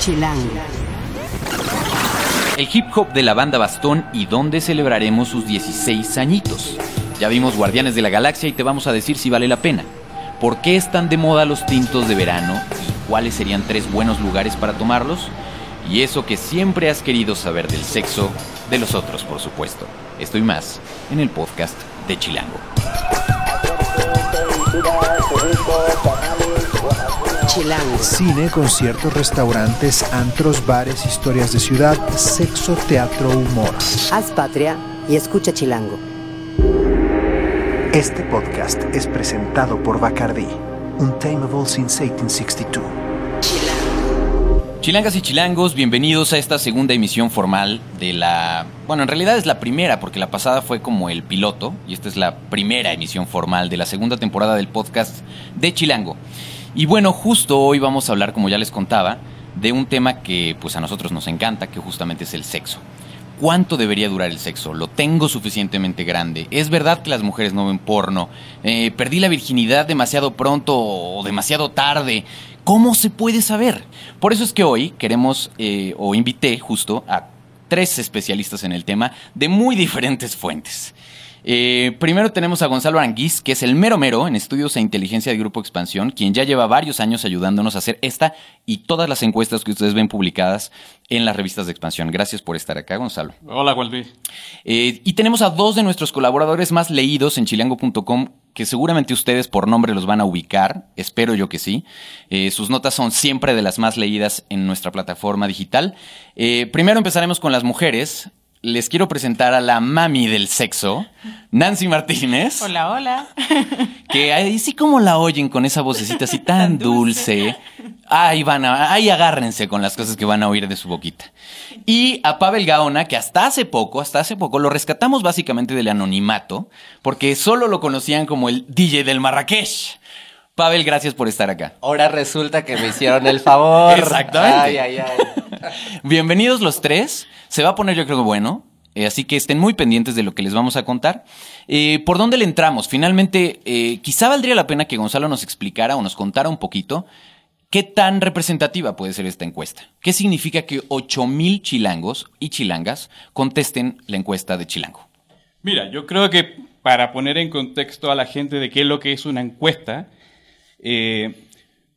Chilango. El hip hop de la banda Bastón y dónde celebraremos sus 16 añitos. Ya vimos Guardianes de la Galaxia y te vamos a decir si vale la pena. ¿Por qué están de moda los tintos de verano y cuáles serían tres buenos lugares para tomarlos? Y eso que siempre has querido saber del sexo de los otros, por supuesto. Esto y más en el podcast de Chilango. Chilango. Cine, conciertos, restaurantes, antros, bares, historias de ciudad, sexo, teatro, humor. Haz patria y escucha Chilango. Este podcast es presentado por Bacardi, Untamable since 1862. Chilangas y chilangos, bienvenidos a esta segunda emisión formal de la... Bueno, en realidad es la primera porque la pasada fue como el piloto y esta es la primera emisión formal de la segunda temporada del podcast de Chilango. Y bueno, justo hoy vamos a hablar, como ya les contaba, de un tema que pues a nosotros nos encanta, que justamente es el sexo. ¿Cuánto debería durar el sexo? ¿Lo tengo suficientemente grande? ¿Es verdad que las mujeres no ven porno? Eh, ¿Perdí la virginidad demasiado pronto o demasiado tarde? ¿Cómo se puede saber? Por eso es que hoy queremos, eh, o invité justo a tres especialistas en el tema de muy diferentes fuentes. Eh, primero tenemos a Gonzalo Aranguiz, que es el mero mero en estudios e inteligencia de Grupo Expansión, quien ya lleva varios años ayudándonos a hacer esta y todas las encuestas que ustedes ven publicadas en las revistas de Expansión. Gracias por estar acá, Gonzalo. Hola, Walby. Eh, y tenemos a dos de nuestros colaboradores más leídos en chilango.com que seguramente ustedes por nombre los van a ubicar, espero yo que sí. Eh, sus notas son siempre de las más leídas en nuestra plataforma digital. Eh, primero empezaremos con las mujeres. Les quiero presentar a la mami del sexo, Nancy Martínez. Hola, hola. Que ahí sí como la oyen con esa vocecita así tan, Tan dulce. dulce. Ahí van a, ahí agárrense con las cosas que van a oír de su boquita. Y a Pavel Gaona, que hasta hace poco, hasta hace poco, lo rescatamos básicamente del anonimato, porque solo lo conocían como el DJ del Marrakech. Pavel, gracias por estar acá. Ahora resulta que me hicieron el favor. Exactamente. Ay, ay, ay. Bienvenidos los tres. Se va a poner yo creo bueno. eh, así que estén muy pendientes de lo que les vamos a contar. Eh, ¿Por dónde le entramos? Finalmente, eh, quizá valdría la pena que Gonzalo nos explicara o nos contara un poquito qué tan representativa puede ser esta encuesta. ¿Qué significa que 8000 chilangos y chilangas contesten la encuesta de Chilango? Mira, yo creo que para poner en contexto a la gente de qué es lo que es una encuesta, eh,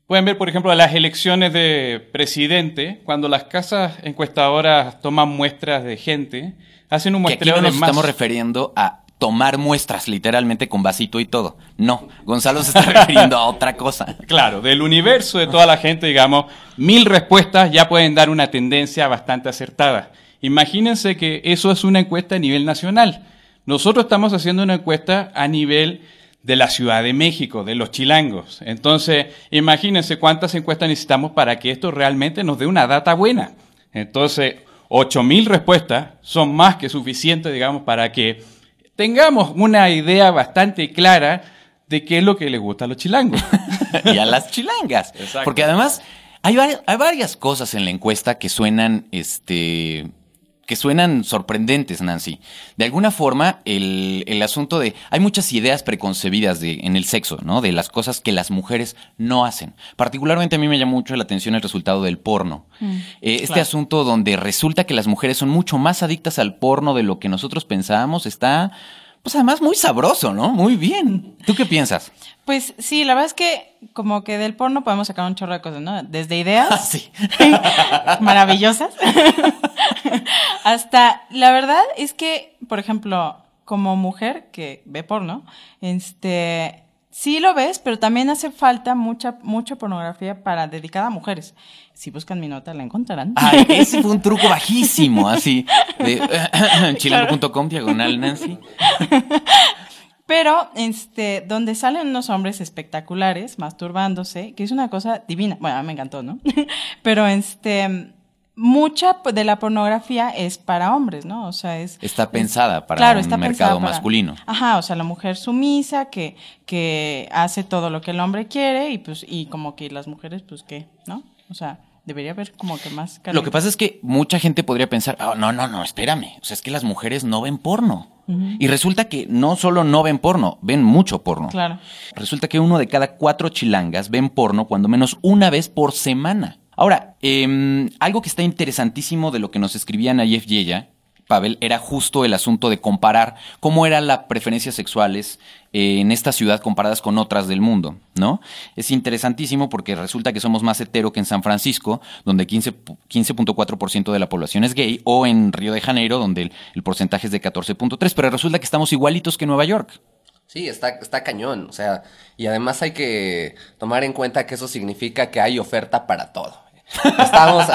pueden ver, por ejemplo, las elecciones de presidente, cuando las casas encuestadoras toman muestras de gente, hacen un Que aquí muestreo no de nos más... estamos refiriendo a tomar muestras literalmente con vasito y todo. No, Gonzalo se está refiriendo a otra cosa. Claro, del universo de toda la gente, digamos, mil respuestas ya pueden dar una tendencia bastante acertada. Imagínense que eso es una encuesta a nivel nacional. Nosotros estamos haciendo una encuesta a nivel de la Ciudad de México, de los chilangos. Entonces, imagínense cuántas encuestas necesitamos para que esto realmente nos dé una data buena. Entonces, 8.000 respuestas son más que suficientes, digamos, para que tengamos una idea bastante clara de qué es lo que les gusta a los chilangos. y a las chilangas. Exacto. Porque además hay, hay varias cosas en la encuesta que suenan, este, que suenan sorprendentes, Nancy. De alguna forma, el, el asunto de, hay muchas ideas preconcebidas de, en el sexo, ¿no? De las cosas que las mujeres no hacen. Particularmente a mí me llama mucho la atención el resultado del porno. Eh, este asunto donde resulta que las mujeres son mucho más adictas al porno de lo que nosotros pensábamos está, pues además muy sabroso, ¿no? Muy bien. ¿Tú qué piensas? Pues sí, la verdad es que como que del porno podemos sacar un chorro de cosas, ¿no? Desde ideas Ah, sí. maravillosas hasta, la verdad es que, por ejemplo, como mujer que ve porno, este, sí lo ves, pero también hace falta mucha, mucha pornografía para dedicada a mujeres. Si buscan mi nota, la encontrarán. Ay, ese fue un truco bajísimo, así. De chilango.com, diagonal Nancy. Pero, este, donde salen unos hombres espectaculares masturbándose, que es una cosa divina. Bueno, a mí me encantó, ¿no? Pero, este, mucha de la pornografía es para hombres, ¿no? O sea, es... Está pensada para Claro, un está mercado para- masculino. Ajá, o sea, la mujer sumisa que, que hace todo lo que el hombre quiere y pues, y como que las mujeres, pues, ¿qué? ¿No? O sea, debería haber como que más... Lo que pasa es que mucha gente podría pensar, "Ah, no, no, no, espérame. O sea, es que las mujeres no ven porno. Y resulta que no solo no ven porno, ven mucho porno. Claro. Resulta que uno de cada cuatro chilangas ven porno cuando menos una vez por semana. Ahora, em, algo que está interesantísimo de lo que nos escribían a Jeff Yeya, Pavel, era justo el asunto de comparar cómo eran las preferencias sexuales eh, en esta ciudad comparadas con otras del mundo, ¿no? Es interesantísimo porque resulta que somos más hetero que en San Francisco, donde 15 15.4% de la población es gay, o en Río de Janeiro, donde el, el porcentaje es de 14.3%, pero resulta que estamos igualitos que en Nueva York. Sí, está, está cañón. O sea, y además hay que tomar en cuenta que eso significa que hay oferta para todo. Estamos,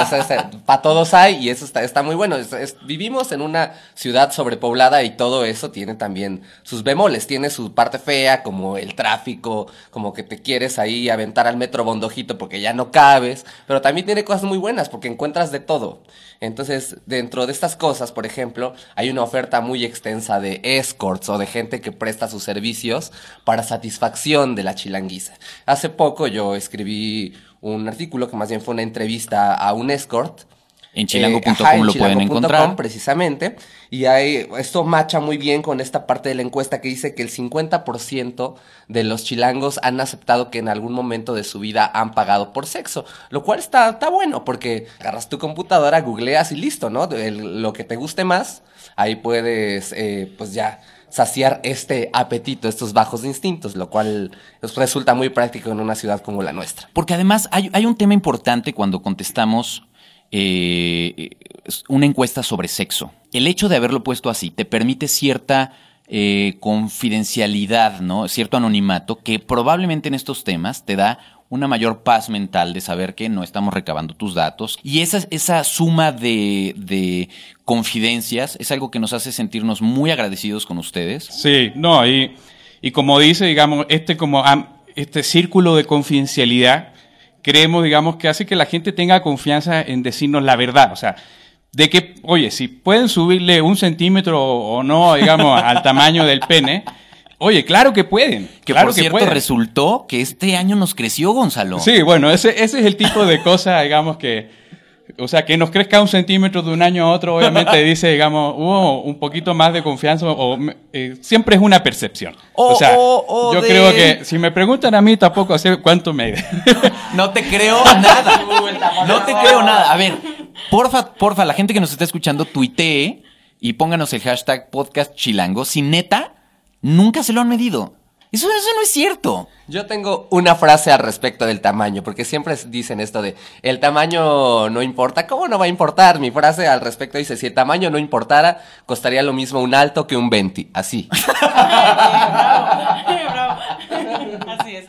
para todos hay y eso está, está muy bueno. Vivimos en una ciudad sobrepoblada y todo eso tiene también sus bemoles. Tiene su parte fea, como el tráfico, como que te quieres ahí aventar al metro bondojito porque ya no cabes. Pero también tiene cosas muy buenas porque encuentras de todo. Entonces, dentro de estas cosas, por ejemplo, hay una oferta muy extensa de escorts o de gente que presta sus servicios para satisfacción de la chilanguiza. Hace poco yo escribí un artículo que más bien fue una entrevista a un escort. En Eh, chilango.com en lo pueden encontrar. precisamente. Y hay, esto macha muy bien con esta parte de la encuesta que dice que el 50% de los chilangos han aceptado que en algún momento de su vida han pagado por sexo. Lo cual está, está bueno porque agarras tu computadora, googleas y listo, ¿no? El- lo que te guste más, ahí puedes, eh, pues ya saciar este apetito, estos bajos instintos, lo cual pues, resulta muy práctico en una ciudad como la nuestra. Porque además hay, hay un tema importante cuando contestamos eh, una encuesta sobre sexo. El hecho de haberlo puesto así te permite cierta eh, confidencialidad, ¿no? Cierto anonimato que probablemente en estos temas te da una mayor paz mental de saber que no estamos recabando tus datos. Y esa, esa suma de, de confidencias es algo que nos hace sentirnos muy agradecidos con ustedes. Sí, no, y, y como dice, digamos, este como este círculo de confidencialidad, creemos, digamos, que hace que la gente tenga confianza en decirnos la verdad. O sea, de que, oye, si pueden subirle un centímetro o no, digamos, al tamaño del pene, oye, claro que pueden. Que claro por cierto pueden. resultó que este año nos creció, Gonzalo. Sí, bueno, ese, ese es el tipo de cosa, digamos, que, o sea, que nos crezca un centímetro de un año a otro, obviamente dice, digamos, hubo un poquito más de confianza o eh, siempre es una percepción. O- O, sea, o- o yo de- creo que si me preguntan a mí, tampoco sé cuánto me... No te creo nada. No te creo nada. A ver, porfa, porfa, la gente que nos está escuchando, tuitee y pónganos el hashtag podcast chilango. Si neta, nunca se lo han medido. Eso, eso no es cierto. Yo tengo una frase al respecto del tamaño, porque siempre dicen esto de el tamaño no importa. ¿Cómo no va a importar? Mi frase al respecto dice, si el tamaño no importara, costaría lo mismo un alto que un 20. Así. Bravo. Así es.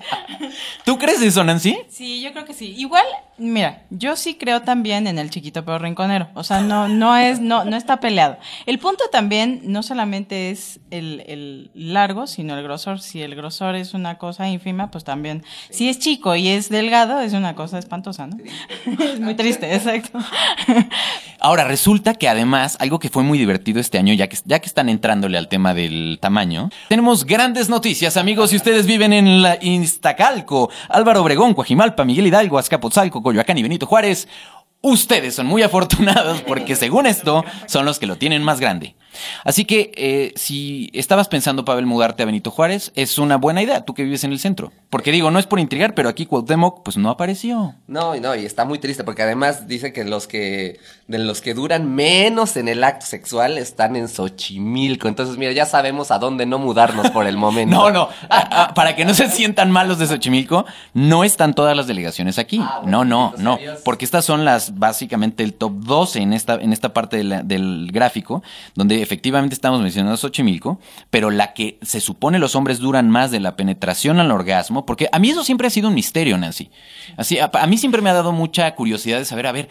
¿Tú crees eso, Nancy? Sí, yo creo que sí. Igual, mira, yo sí creo también en el chiquito pero rinconero. O sea, no, no es, no, no está peleado. El punto también no solamente es el, el largo, sino el grosor. Si el grosor es una cosa ínfima, pues también. Si es chico y es delgado, es una cosa espantosa, ¿no? es muy triste, exacto. Ahora, resulta que además, algo que fue muy divertido este año, ya que, ya que están entrándole al tema del tamaño, tenemos grandes noticias, amigos. Si ustedes viven en la Iztacalco, Álvaro Obregón, Coajimalpa, Miguel Hidalgo, Azcapotzalco, Coyoacán y Benito Juárez, ustedes son muy afortunados porque según esto, son los que lo tienen más grande. Así que, eh, si estabas pensando, Pavel, mudarte a Benito Juárez, es una buena idea, tú que vives en el centro. Porque digo, no es por intrigar, pero aquí Cuauhtémoc, pues no apareció. No, y no, y está muy triste, porque además dice que los que, de los que duran menos en el acto sexual están en Xochimilco. Entonces, mira, ya sabemos a dónde no mudarnos por el momento. No, no. Para que no se sientan malos de Xochimilco, no están todas las delegaciones aquí. Ah, bueno, no, no, no. Porque estas son las, básicamente, el top 12 en esta, en esta parte de la- del gráfico, donde efectivamente estamos mencionando a Xochimilco, pero la que se supone los hombres duran más de la penetración al orgasmo, porque a mí eso siempre ha sido un misterio, Nancy. Así, a, a mí siempre me ha dado mucha curiosidad de saber, a ver,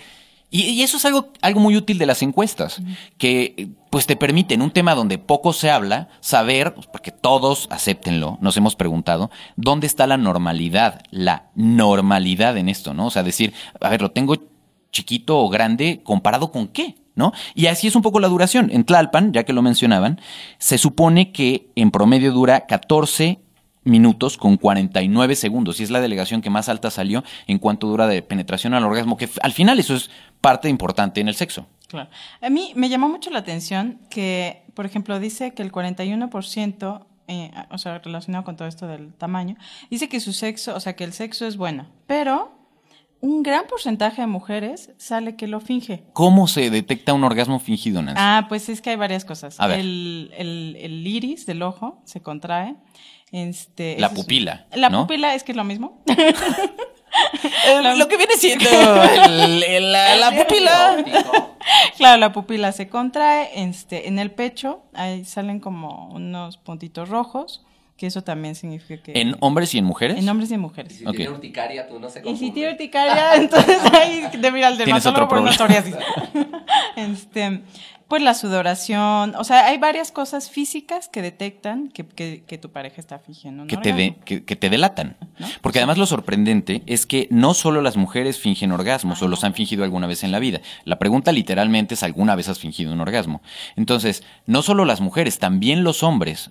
y, y eso es algo, algo muy útil de las encuestas, que pues te permiten un tema donde poco se habla, saber, pues, porque todos, acéptenlo, nos hemos preguntado, ¿dónde está la normalidad? La normalidad en esto, ¿no? O sea, decir, a ver, lo tengo chiquito o grande comparado con qué, ¿no? Y así es un poco la duración. En Tlalpan, ya que lo mencionaban, se supone que en promedio dura 14 minutos con 49 segundos y es la delegación que más alta salió en cuanto dura de penetración al orgasmo, que al final eso es parte importante en el sexo. Claro. A mí me llamó mucho la atención que, por ejemplo, dice que el 41%, eh, o sea, relacionado con todo esto del tamaño, dice que su sexo, o sea, que el sexo es bueno, pero un gran porcentaje de mujeres sale que lo finge. ¿Cómo se detecta un orgasmo fingido, Nancy? Ah, pues es que hay varias cosas. A ver. El, el, el iris del ojo se contrae. Este, La es- pupila, La ¿no? pupila es que es lo mismo. Lo que viene siendo el- la, la pupila. claro, la pupila se contrae. Este, en el pecho ahí salen como unos puntitos rojos, que eso también significa que... ¿En hombres y en mujeres? en hombres y en mujeres. Si Ok. tiene urticaria, tú no se Y confunde. si tiene urticaria, entonces ahí debe ir al Tienes otro dermatólogo por una problema. psoriasis. este, pues la sudoración, o sea, hay varias cosas físicas que detectan que, que- que tu pareja está fingiendo. un que te, de- que, que te delatan. Porque además lo sorprendente es que no solo las mujeres fingen orgasmos o los han fingido alguna vez en la vida. La pregunta literalmente es ¿alguna vez has fingido un orgasmo? Entonces, no solo las mujeres, también los hombres.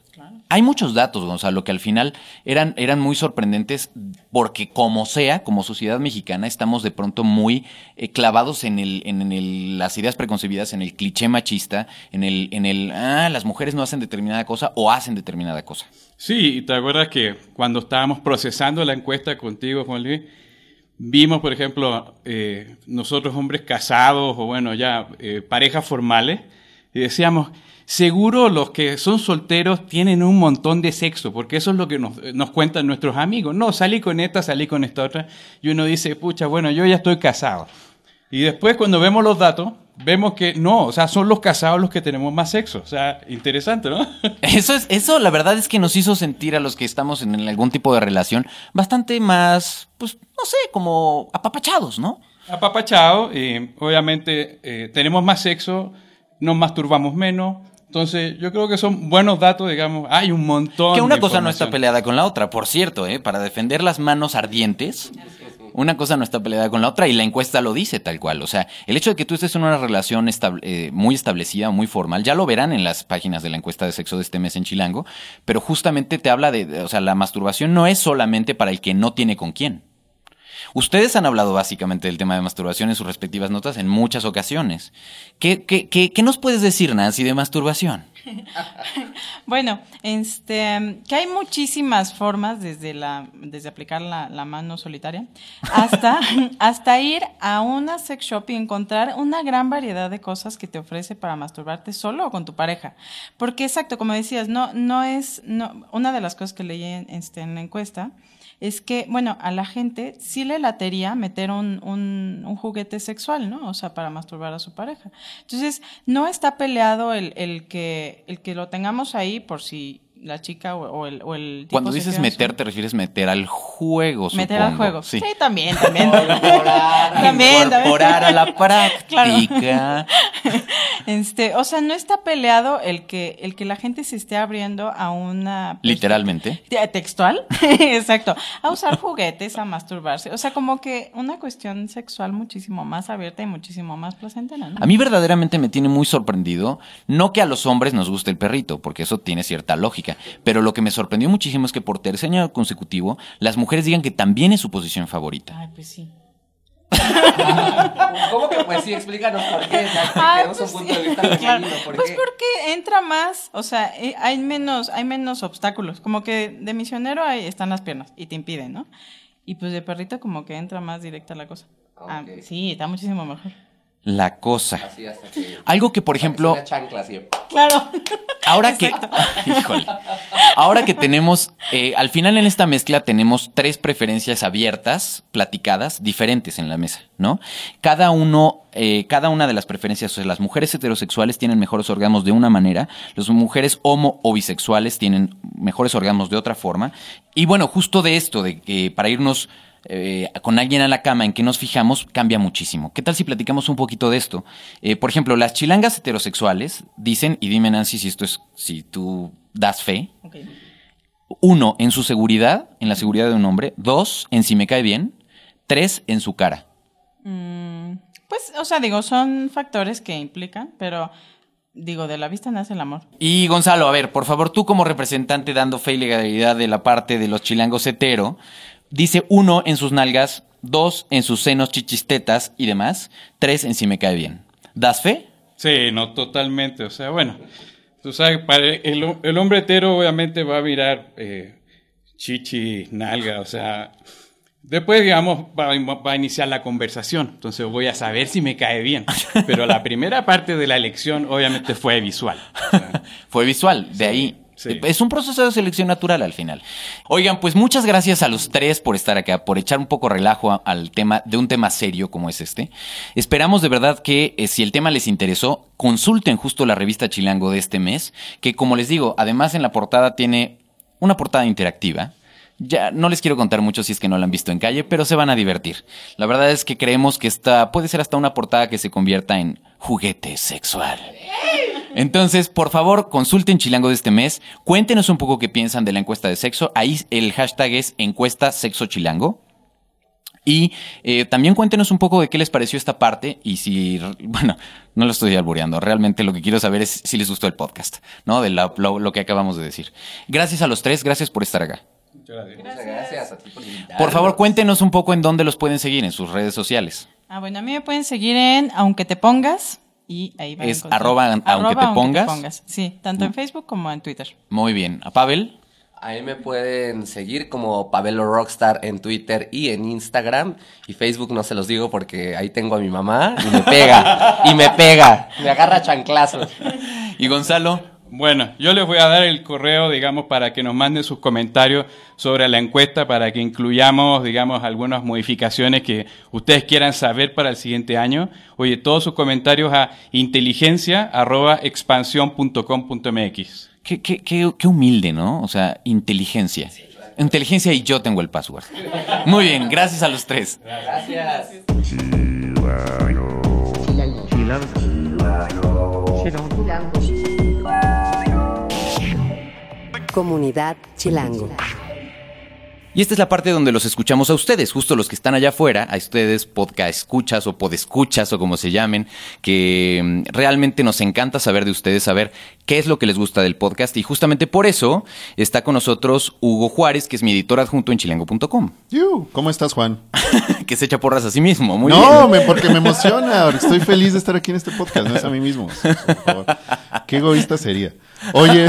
Hay muchos datos, Gonzalo, que al final eran, eran muy sorprendentes porque como sea, como sociedad mexicana, estamos de pronto muy eh, clavados en, el, en el- las ideas preconcebidas, en el cliché machista, en el, en el, ah, las mujeres no hacen determinada cosa o hacen determinada cosa. Sí, y te acuerdas que cuando estábamos procesando la encuesta contigo, Juan Luis, vimos, por ejemplo, eh, nosotros hombres casados o bueno, ya eh, parejas formales, y decíamos, seguro los que son solteros tienen un montón de sexo, porque eso es lo que nos, nos cuentan nuestros amigos. No, salí con esta, salí con esta otra, y uno dice, pucha, bueno, yo ya estoy casado. Y después cuando vemos los datos, vemos que no, o sea, son los casados los que tenemos más sexo. O sea, interesante, ¿no? Eso es, eso la verdad es que nos hizo sentir a los que estamos en algún tipo de relación bastante más, pues, no sé, como apapachados, ¿no? apapachado, y obviamente eh, tenemos más sexo, nos masturbamos menos. Entonces, yo creo que son buenos datos, digamos. Hay un montón. Que una de cosa no está peleada con la otra, por cierto, ¿eh? Para defender las manos ardientes, una cosa no está peleada con la otra y la encuesta lo dice tal cual. O sea, el hecho de que tú estés en una relación estable- eh, muy establecida, muy formal, ya lo verán en las páginas de la encuesta de sexo de este mes en Chilango, pero justamente te habla de, de- o sea, la masturbación no es solamente para el que no tiene con quién. Ustedes han hablado básicamente del tema de masturbación en sus respectivas notas en muchas ocasiones. ¿Qué, qué, qué, qué nos puedes decir, Nancy, de masturbación? Bueno, este, que hay muchísimas formas desde la, desde aplicar la, la mano solitaria hasta, hasta ir a una sex shop y encontrar una gran variedad de cosas que te ofrece para masturbarte solo o con tu pareja. Porque exacto, como decías, no, no es, no, una de las cosas que leí en, este, en la encuesta es que, bueno, a la gente sí le latería meter un, un, un juguete sexual, ¿no? O sea, para masturbar a su pareja. Entonces, no está peleado el, el que, el que lo tengamos ahí por si la chica o, o el, o el tipo Cuando dices su- meter, te refieres meter al juego, Meter al juego. Sí. Sí, también, también. Incorporar. también, también. Incorporar a la práctica. Este, o sea, no está peleado el que, el que la gente se esté abriendo a una... Literalmente. Te- Textual, exacto. A usar juguetes, a masturbarse. O sea, como que una cuestión sexual muchísimo más abierta y muchísimo más placentera, ¿no? A mí verdaderamente me tiene muy sorprendido, no que a los hombres nos guste el perrito, porque eso tiene cierta lógica, pero lo que me sorprendió muchísimo es que por tercer año consecutivo las mujeres digan que también es su posición favorita. Ay, pues sí. ¿Cómo que pues sí? Explícanos por qué. Queremos pues un punto sí. de vista Claro. femenino. ¿Por Pues qué? porque entra más, o sea, eh, hay menos, hay menos obstáculos. Como que de misionero ahí están las piernas y te impiden, ¿no? Y pues de perrito como que entra más directa la cosa. Ah, sí, está muchísimo mejor. La cosa. Así hasta que... Algo que, por ejemplo, Una chancla así. Claro. ahora que, híjole, ahora que tenemos, eh, al final en esta mezcla tenemos tres preferencias abiertas, platicadas, diferentes en la mesa, ¿no? Cada uno, eh, cada una de las preferencias, o sea, las mujeres heterosexuales tienen mejores orgasmos de una manera, las mujeres homo o bisexuales tienen mejores orgasmos de otra forma, y bueno, justo de esto, de que para irnos eh, con alguien a la cama en que nos fijamos cambia muchísimo. ¿Qué tal si platicamos un poquito de esto? Eh, por ejemplo, las chilangas heterosexuales dicen, y dime Nancy si esto es, si tú das fe, uno, en su seguridad, en la seguridad de un hombre, dos, en si me cae bien, tres, en su cara. Mm, pues, o sea, digo, son factores que implican, pero digo, de la vista nace el amor. Y Gonzalo, a ver, por favor, tú como representante dando fe y legalidad de la parte de los chilangos hetero, dice uno en sus nalgas, dos en sus senos, chichistetas y demás, tres en si me cae bien. ¿Das fe? Sí, no, totalmente. O sea, bueno, tú sabes, para el, el hombre hetero obviamente va a mirar eh, chichi, nalga, o sea, Después, digamos, va, va a iniciar la conversación. Entonces voy a saber si me cae bien. Pero la primera parte de la elección, obviamente, fue visual. O sea, Fue visual, de ahí. Sí. Es un proceso de selección natural al final. Oigan, pues muchas gracias a los tres por estar acá, por echar un poco relajo al tema de un tema serio como es este. Esperamos de verdad que eh, si el tema les interesó, consulten justo la revista Chilango de este mes, que como les digo, además en la portada tiene una portada interactiva. Ya no les quiero contar mucho si es que no la han visto en calle, pero se van a divertir. La verdad es que creemos que esta puede ser hasta una portada que se convierta en juguete sexual. Entonces, por favor, consulten Chilango de este mes. Cuéntenos un poco qué piensan de la encuesta de sexo. Ahí el hashtag es encuesta sexo chilango. Y eh, también cuéntenos un poco de qué les pareció esta parte y si, bueno, no lo estoy albureando, realmente lo que quiero saber es si les gustó el podcast, ¿no? De lo que acabamos de decir. Gracias a los tres, gracias por estar acá. Muchas gracias a ti por invitarnos. Por favor, cuéntenos un poco en dónde los pueden seguir en sus redes sociales. Ah, bueno, a mí me pueden seguir en Aunque te pongas y ahí van a Es encontrar. arroba aunque te pongas. Sí, tanto en Facebook como en Twitter. Muy bien. ¿A Pavel? Ahí me pueden seguir como Pavelo Rockstar en Twitter y en Instagram. Y Facebook no se los digo porque ahí tengo a mi mamá y me pega. y me pega. Me agarra chanclazos. ¿Y Gonzalo? Bueno, yo les voy a dar el correo, digamos, para que nos manden sus comentarios sobre la encuesta, para que incluyamos, digamos, algunas modificaciones que ustedes quieran saber para el siguiente año. Oye, todos sus comentarios a inteligencia.expansión.com.mx. Qué, qué, qué, qué humilde, ¿no? O sea, inteligencia. Inteligencia y yo tengo el password. Muy bien, gracias a los tres. Gracias. Comunidad Chilango. Y esta es la parte donde los escuchamos a ustedes, justo los que están allá afuera, a ustedes, podcast escuchas o podescuchas o como se llamen, que mm, realmente nos encanta saber de ustedes, saber qué es lo que les gusta del podcast. Y justamente por eso está con nosotros Hugo Juárez, que es mi editor adjunto en chilango.com, ¿Cómo estás, Juan? que se echa porras a sí mismo. Muy no, bien. me- porque me emociona. Estoy feliz de estar aquí en este podcast, no es a mí mismo. Por favor. Qué egoísta sería. Oye,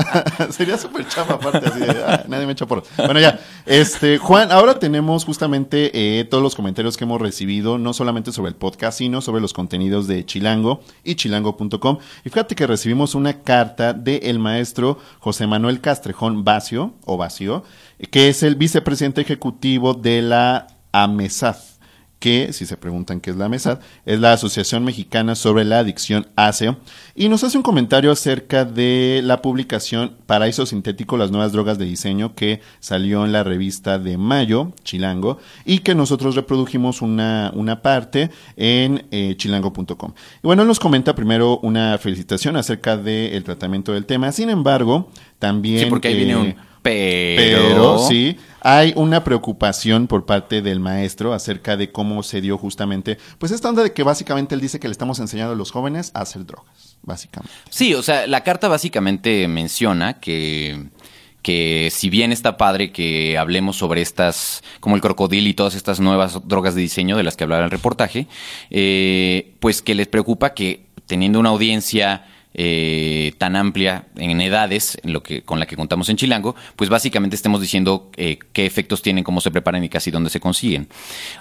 sería súper chama aparte, así de, ah, nadie me echa por. Bueno, ya. Este, Juan, ahora tenemos justamente eh, todos los comentarios que hemos recibido, no solamente sobre el podcast, sino sobre los contenidos de Chilango y chilango.com. Y fíjate que recibimos una carta del maestro José Manuel Castrejón Vacio, o Vacio, que es el vicepresidente ejecutivo de la AMESAD que, si se preguntan qué es la AMESAD, es la Asociación Mexicana sobre la Adicción ASEO, y nos hace un comentario acerca de la publicación Paraíso Sintético, las nuevas drogas de diseño, que salió en la revista de mayo, Chilango, y que nosotros reprodujimos una, una parte en eh, chilango.com. Y bueno, él nos comenta primero una felicitación acerca del tratamiento del tema, sin embargo, también... Sí, porque ahí viene eh, un pero. pero sí, hay una preocupación por parte del maestro acerca de cómo se dio justamente, pues esta onda de que básicamente él dice que le estamos enseñando a los jóvenes a hacer drogas, básicamente. Sí, o sea, la carta básicamente menciona que, que si bien está padre que hablemos sobre estas, como el crocodil y todas estas nuevas drogas de diseño de las que hablaba el reportaje, eh, pues que les preocupa que teniendo una audiencia eh, tan amplia en edades, lo que, con la que contamos en Chilango, pues básicamente estemos diciendo eh, qué efectos tienen, cómo se preparan y casi dónde se consiguen.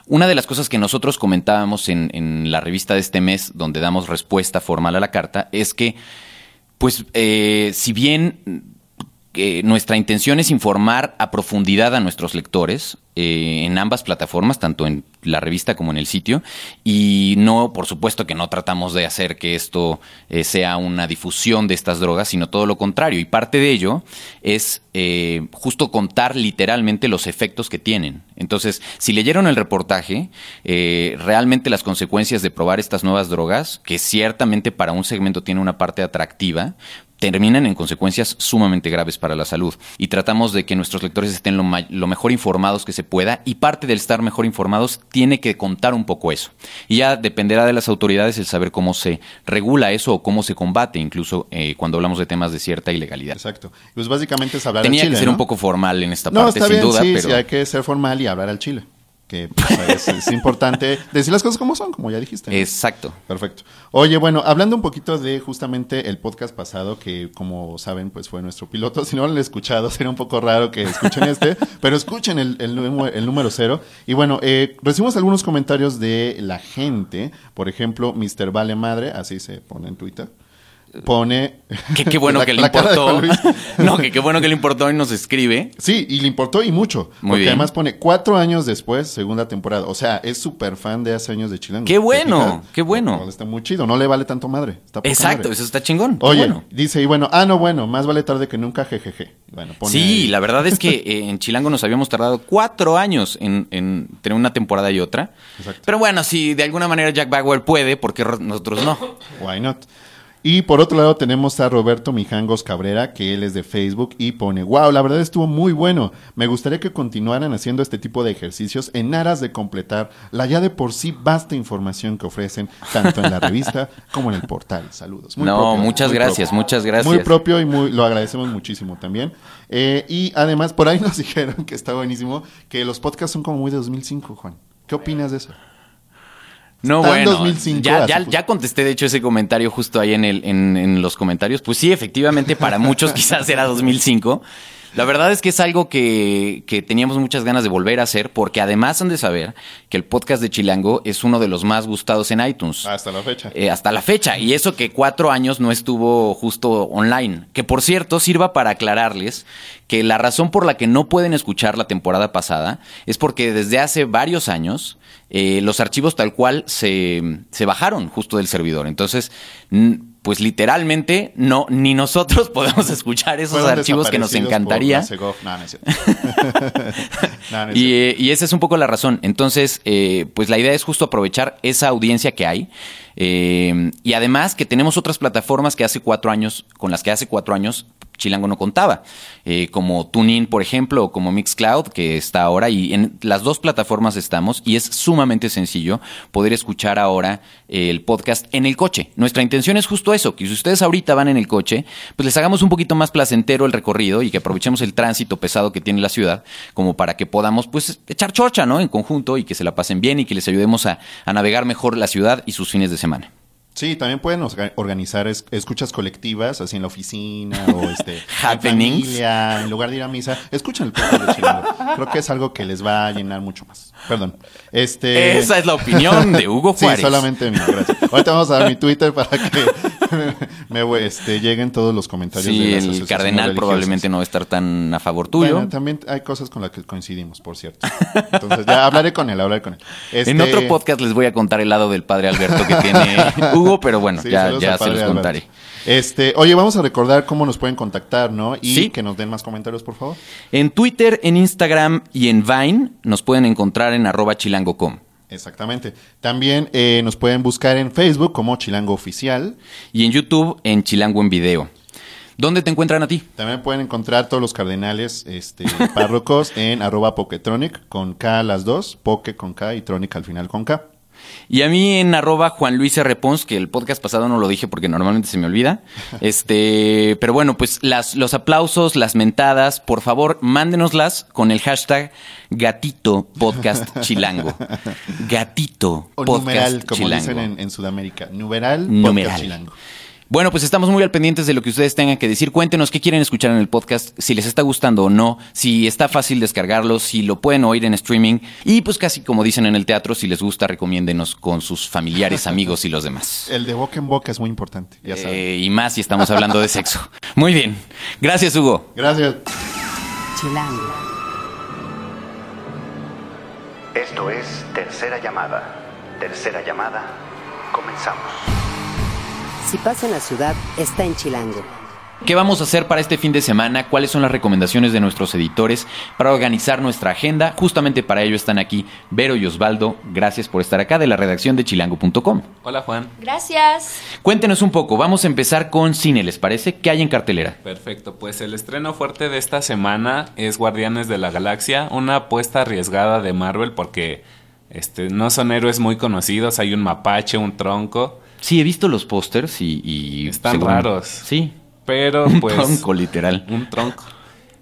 Una de las cosas que nosotros comentábamos en, en la revista de este mes, donde damos respuesta formal a la carta, es que, pues, eh, si bien nuestra intención es informar a profundidad a nuestros lectores eh, en ambas plataformas, tanto en la revista como en el sitio, y no, por supuesto que no tratamos de hacer que esto eh, sea una difusión de estas drogas, sino todo lo contrario. Y parte de ello es eh, justo contar literalmente los efectos que tienen. Entonces, si leyeron el reportaje, eh, realmente las consecuencias de probar estas nuevas drogas, que ciertamente para un segmento tiene una parte atractiva, terminan en consecuencias sumamente graves para la salud. Y tratamos de que nuestros lectores estén lo, lo mejor informados que se pueda y parte del estar mejor informados tiene que contar un poco eso. Y ya dependerá de las autoridades el saber cómo se regula eso o cómo se combate, incluso eh, cuando hablamos de temas de cierta ilegalidad. Exacto. Pues básicamente es hablar Tenía al chile, que ser ¿no? un poco formal en esta No, parte, está sin bien, duda, sí, pero... sí, hay que ser formal y hablar al chile. Que pues, es, importante decir las cosas como son, como ya dijiste. ¿no? Exacto. Perfecto. Oye, bueno, hablando un poquito de justamente el podcast pasado, que como saben, pues fue nuestro piloto. Si no lo han escuchado, sería un poco raro que escuchen este, pero escuchen el, el número cero. Y bueno, eh, recibimos algunos comentarios de la gente. Por ejemplo, Mr. Vale Madre, así se pone en Twitter. Pone. Que qué bueno la- que le importó. No, que qué bueno que le importó y nos escribe. Sí, y le importó y mucho. Muy porque bien. además pone cuatro años después, segunda temporada. O sea, es súper fan de hace años de Chilango. ¡Qué bueno! ¡Qué bueno! No, está muy chido, no le vale tanto madre. Está poca Exacto, madre. eso está chingón. Oye, bueno. dice, y bueno, ah, no, bueno, más vale tarde que nunca, jejeje. Bueno, pone Sí, ahí. la verdad es que eh, en Chilango nos habíamos tardado cuatro años en, en tener una temporada y otra. Exacto. Pero bueno, si de alguna manera Jack Bauer puede, ¿por qué ro- nosotros no? Why not? Y por otro lado tenemos a Roberto Mijangos Cabrera, que él es de Facebook y pone, wow, la verdad estuvo muy bueno. Me gustaría que continuaran haciendo este tipo de ejercicios en aras de completar la ya de por sí vasta información que ofrecen tanto en la revista como en el portal. Saludos. Muy No, propio, muchas muy gracias, propio. muchas gracias. Muy propio y muy, lo agradecemos muchísimo también. Eh, y además, por ahí nos dijeron que está buenísimo, que los podcasts son como muy de 2005, Juan. ¿Qué opinas de eso? No, Está en bueno, 2005, ya, ya contesté de hecho ese comentario justo ahí en, el, en, en los comentarios. Pues sí, efectivamente, para muchos quizás era 2005. La verdad es que es algo que, que teníamos muchas ganas de volver a hacer, porque además han de saber que el podcast de Chilango es uno de los más gustados en iTunes. Hasta la fecha. Eh, hasta la fecha. Y eso que cuatro años no estuvo justo online. Que por cierto, sirva para aclararles que la razón por la que no pueden escuchar la temporada pasada es porque desde hace varios años eh, los archivos tal cual se, se bajaron justo del servidor. Entonces, pues literalmente no, ni nosotros podemos escuchar esos archivos que nos por encantaría. la Segov. No, no es cierto. No, no es Y, eh, y esa es un poco la razón. Entonces, eh, pues la idea es justo aprovechar esa audiencia que hay. eh, y además que tenemos otras plataformas que hace cuatro años, con las que hace cuatro años Chilango no contaba. eh, como TuneIn, por ejemplo, o como Mixcloud, que está ahora. Y en las dos plataformas estamos. Y es sumamente sencillo poder escuchar ahora el podcast en el coche. Nuestra intención es justo eso, que si ustedes ahorita van en el coche, pues les hagamos un poquito más placentero el recorrido y que aprovechemos el tránsito pesado que tiene la ciudad, como para que podamos pues echar chorcha, ¿no? En conjunto y que se la pasen bien y que les ayudemos a, a navegar mejor la ciudad y sus fines de semana. Sí, también pueden orga- organizar es- escuchas colectivas, así en la oficina o este, en familia, en lugar de ir a misa. Escuchen el podcast de Chilango. Creo que es algo que les va a llenar mucho más. Perdón. Este... Esa es la opinión de Hugo Sí, Juárez. solamente mía, gracias. Ahorita vamos a dar mi Twitter para que me, este, lleguen todos los comentarios de Sí, las el cardenal probablemente no va a estar tan a favor tuyo. Bueno, también hay cosas con las que coincidimos, por cierto. Entonces, ya hablaré con él, hablaré con él. En Este, otro podcast les voy a contar el lado del padre Alberto que tiene Hugo, pero bueno, Sí, ya, ya se los Alberto. contaré. Este, oye, vamos a recordar cómo nos pueden contactar, ¿no? Y Sí. que nos den más comentarios, por favor. En Twitter, en Instagram y en Vine nos pueden encontrar en arroba chilango.com. Exactamente. También eh, nos pueden buscar en Facebook como Chilango Oficial. Y en YouTube, en Chilango en Video. ¿Dónde te encuentran a ti? También pueden encontrar todos los cardenales este, párrocos en arroba Poketronic con K las dos, Poke con K y Tronic al final con K. Y a mí en arroba Juan Luis R. Pons, que el podcast pasado no lo dije porque normalmente se me olvida. Este, pero bueno, pues las, los aplausos, las mentadas, por favor, mándenoslas con el hashtag Gatito Podcast Chilango. Gatito O Podcast numeral, como Chilango. dicen en, en Sudamérica. Numeral, Numeral. Podcast Chilango. Bueno, pues estamos muy al pendientes de lo que ustedes tengan que decir. Cuéntenos qué quieren escuchar en el podcast, si les está gustando o no, si está fácil descargarlo, si lo pueden oír en streaming. Y pues casi como dicen en el teatro, si les gusta, recomiéndenos con sus familiares, amigos y los demás. El de boca en boca es muy importante, ya saben. Eh, y más si estamos hablando de sexo. Muy bien. Gracias, Hugo. Gracias. Chilango. Esto es Tercera Llamada. Tercera Llamada. Comenzamos. Si pasa en la ciudad, está en Chilango. ¿Qué vamos a hacer para este fin de semana? ¿Cuáles son las recomendaciones de nuestros editores para organizar nuestra agenda? Justamente para ello están aquí Vero y Osvaldo. Gracias por estar acá de la redacción de chilango.com. Hola Juan. Gracias. Cuéntenos un poco. Vamos a empezar con cine, ¿les parece? ¿Qué hay en cartelera? Perfecto, pues el estreno fuerte de esta semana es Guardianes de la Galaxia, una apuesta arriesgada de Marvel porque este, no son héroes muy conocidos, hay un mapache, un tronco, Sí, he visto los pósters y, y Están según- raros. Sí. pero Un pues tronco, literal. un tronco.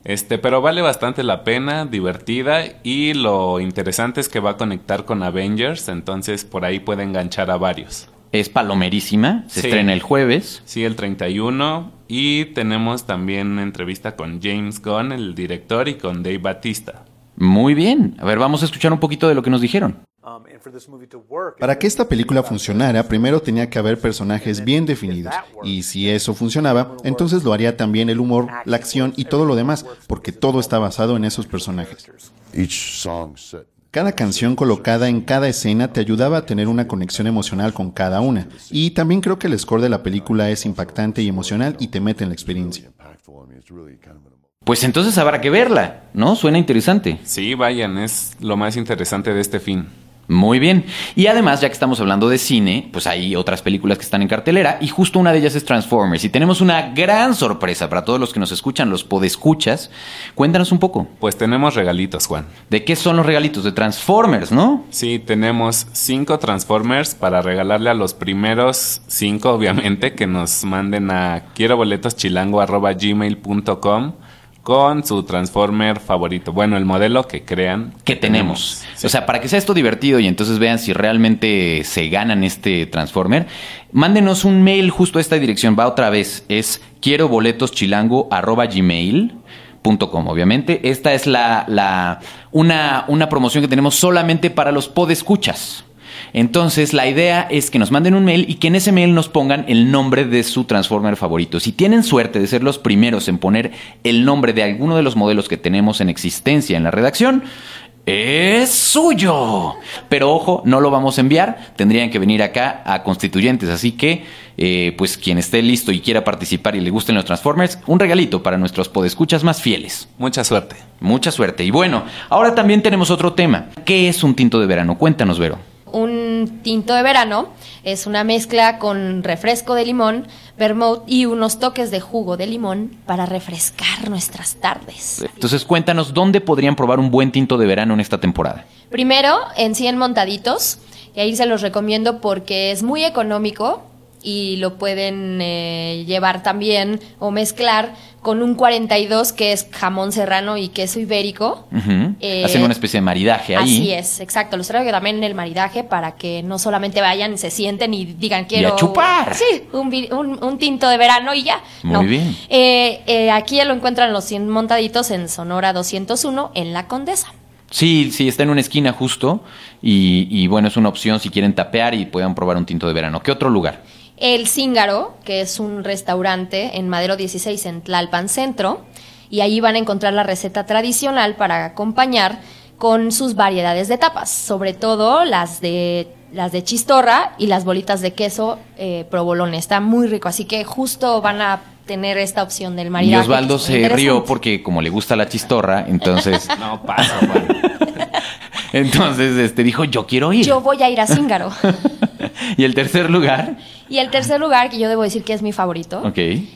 Este, pero vale bastante la pena, divertida y lo interesante es que va a conectar con Avengers, entonces por ahí puede enganchar a varios. Es palomerísima, se Sí. estrena el jueves. Sí, el 31 y tenemos también una entrevista con James Gunn, el director, y con Dave Batista. Muy bien. A ver, vamos a escuchar un poquito de lo que nos dijeron. Para que esta película funcionara, primero tenía que haber personajes bien definidos. Y si eso funcionaba, entonces lo haría también el humor, la acción y todo lo demás, porque todo está basado en esos personajes. Cada canción colocada en cada escena te ayudaba a tener una conexión emocional con cada una. Y también creo que el score de la película es impactante y emocional y te mete en la experiencia. Pues entonces habrá que verla, ¿no? Suena interesante. Sí, vayan, es lo más interesante de este fin. Muy bien. Y además, ya que estamos hablando de cine, pues hay otras películas que están en cartelera y justo una de ellas es Transformers. Y tenemos una gran sorpresa para todos los que nos escuchan, los podescuchas. Cuéntanos un poco. Pues tenemos regalitos, Juan. ¿De qué son los regalitos? De Transformers, ¿no? Sí, tenemos cinco Transformers para regalarle a los primeros cinco, obviamente, que nos manden a quiero boletos gmail.com con su Transformer favorito. Bueno, el modelo que crean que tenemos. Sí. O sea, para que sea esto divertido y entonces vean si realmente se ganan este Transformer, mándenos un mail justo a esta dirección. Va otra vez. Es quiero boletos chilango arroba gmail punto com, obviamente. Esta es la, la una, una promoción que tenemos solamente para los podescuchas. Entonces, la idea es que nos manden un mail y que en ese mail nos pongan el nombre de su Transformer favorito. Si tienen suerte de ser los primeros en poner el nombre de alguno de los modelos que tenemos en existencia en la redacción, es suyo. Pero ojo, no lo vamos a enviar. Tendrían que venir acá a constituyentes. Así que, eh, pues quien esté listo y quiera participar y le gusten los Transformers, un regalito para nuestros podescuchas más fieles. Mucha suerte. Mucha suerte. Y bueno, ahora también tenemos otro tema. ¿Qué es un tinto de verano? Cuéntanos, Vero. Un tinto de verano es una mezcla con refresco de limón, vermouth y unos toques de jugo de limón para refrescar nuestras tardes. Entonces, cuéntanos dónde podrían probar un buen tinto de verano en esta temporada. Primero, en 100 montaditos, y ahí se los recomiendo porque es muy económico y lo pueden eh, llevar también o mezclar con un 42 que es jamón serrano y queso ibérico. Ujú. Eh, Hacen una especie de maridaje ahí. Así es, exacto. Los traigo también en el maridaje para que no solamente vayan se sienten y digan quiero. a chupar. Sí, un, un- un tinto de verano y ya. Muy No. bien. Eh, eh, aquí ya lo encuentran los 100 montaditos en Sonora 201 en La Condesa. Sí, sí, está en una esquina justo. Y, y bueno, es una opción si quieren tapear y puedan probar un tinto de verano. ¿Qué otro lugar? El Cíngaro, que es un restaurante en Madero 16 en Tlalpan Centro, y ahí van a encontrar la receta tradicional para acompañar con sus variedades de tapas, sobre todo las de las de chistorra y las bolitas de queso eh, provolone. Está muy rico, así que justo van a tener esta opción del Y maridaje. Osvaldo que está se rió porque como le gusta la chistorra, entonces, No pasa, Juan. entonces este dijo, yo quiero ir. Yo voy a ir a Cíngaro. y el tercer lugar, y el tercer lugar, que yo debo decir que es mi favorito,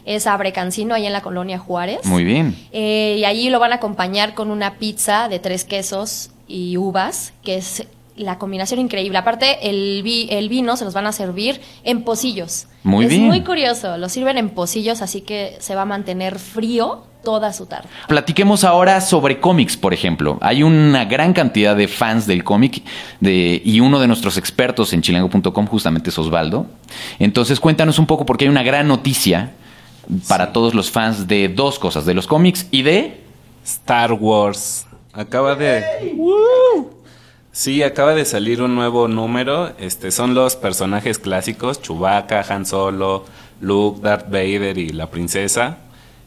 es Abrecancino, ahí en la colonia Juárez. muy bien. Eh, y allí lo van a acompañar con una pizza de tres quesos y uvas, que es la combinación increíble. Aparte, el, vi- el vino se los van a servir en pocillos. Muy es bien. muy curioso, lo sirven en pocillos, así que se va a mantener frío toda su tarde. Platiquemos ahora sobre cómics, por ejemplo. Hay una gran cantidad de fans del cómic de, y uno de nuestros expertos en chilango.com justamente es Osvaldo. Entonces cuéntanos un poco porque hay una gran noticia para todos los fans de dos cosas, de los cómics y de... Star Wars. Acaba de. Sí, acaba de salir un nuevo número. Este son los personajes clásicos: Chewbacca, Han Solo, Luke, Darth Vader y la princesa.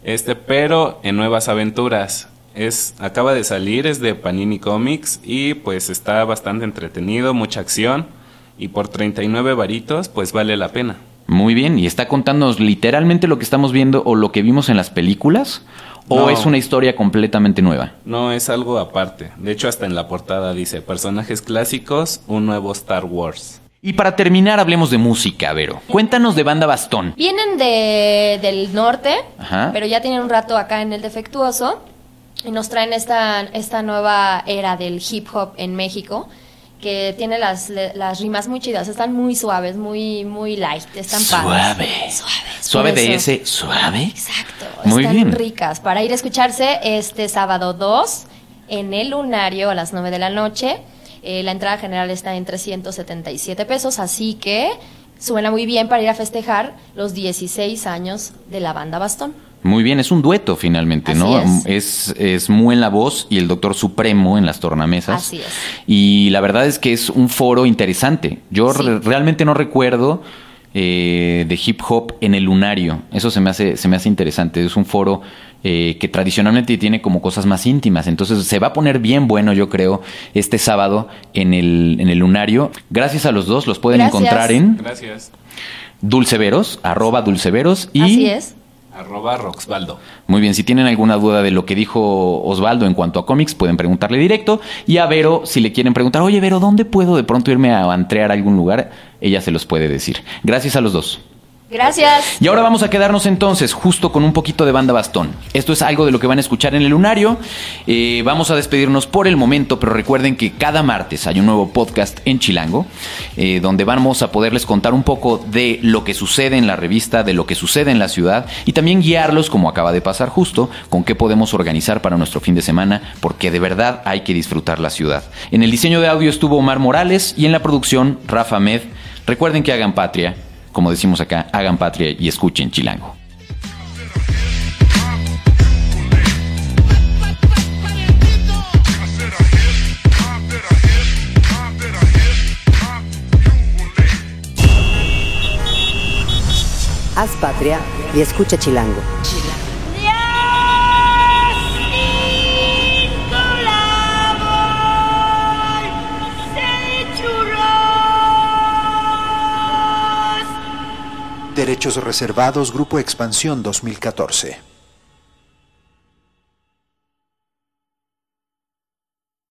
Este, pero en nuevas aventuras. Es, acaba de salir, es de Panini Comics y pues está bastante entretenido, mucha acción. Y por 39 varitos, pues vale la pena. Muy bien, y está contándonos literalmente lo que estamos viendo o lo que vimos en las películas, o No. es una historia completamente nueva. No, es algo aparte. De hecho, hasta en la portada dice, personajes clásicos, un nuevo Star Wars. Y para terminar, hablemos de música, Vero. Cuéntanos de Banda Bastón. Vienen de, del norte, Ajá. pero ya tienen un rato acá en el defectuoso y nos traen esta, esta nueva era del hip hop en México que tiene las, las rimas muy chidas, están muy suaves, muy muy light, están padres. Suave. Suaves. Suave por de ese, suave. Exacto. Muy están bien. ricas. Para ir a escucharse este sábado 2 en el Lunario a las 9 de la noche. Eh, la entrada general está en 377 pesos, así que suena muy bien para ir a festejar los 16 años de la banda Bastón. Muy bien, es un dueto finalmente, Así ¿no? es. Es, es Mu en la voz y el Doctor Supremo en las tornamesas. Así es. Y la verdad es que es un foro interesante. Yo re- realmente no recuerdo eh, de hip hop en el lunario. Eso se me hace, se me hace interesante. Es un foro eh, que tradicionalmente tiene como cosas más íntimas. Entonces se va a poner bien bueno, yo creo, este sábado en el, en el lunario. Gracias a los dos, los pueden Gracias. encontrar en Gracias. Dulceveros, arroba dulceveros y Así es. Arroba Roxvaldo. muy bien, si tienen alguna duda de lo que dijo Osvaldo en cuanto a cómics, pueden preguntarle directo. Y a Vero, si le quieren preguntar, oye Vero, ¿dónde puedo de pronto irme a antrear a algún lugar? Ella se los puede decir. Gracias a los dos. Gracias. Y ahora vamos a quedarnos entonces justo con un poquito de banda bastón. Esto es algo de lo que van a escuchar en el lunario. Eh, vamos a despedirnos por el momento, pero recuerden que cada martes hay un nuevo podcast en Chilango, eh, donde vamos a poderles contar un poco de lo que sucede en la revista, de lo que sucede en la ciudad y también guiarlos, como acaba de pasar justo, con qué podemos organizar para nuestro fin de semana, porque de verdad hay que disfrutar la ciudad. En el diseño de audio estuvo Omar Morales y en la producción Rafa Med. Recuerden que hagan patria, como decimos acá, hagan patria y escuchen Chilango. Haz patria y escucha Chilango. Derechos reservados, Grupo Expansión 2014.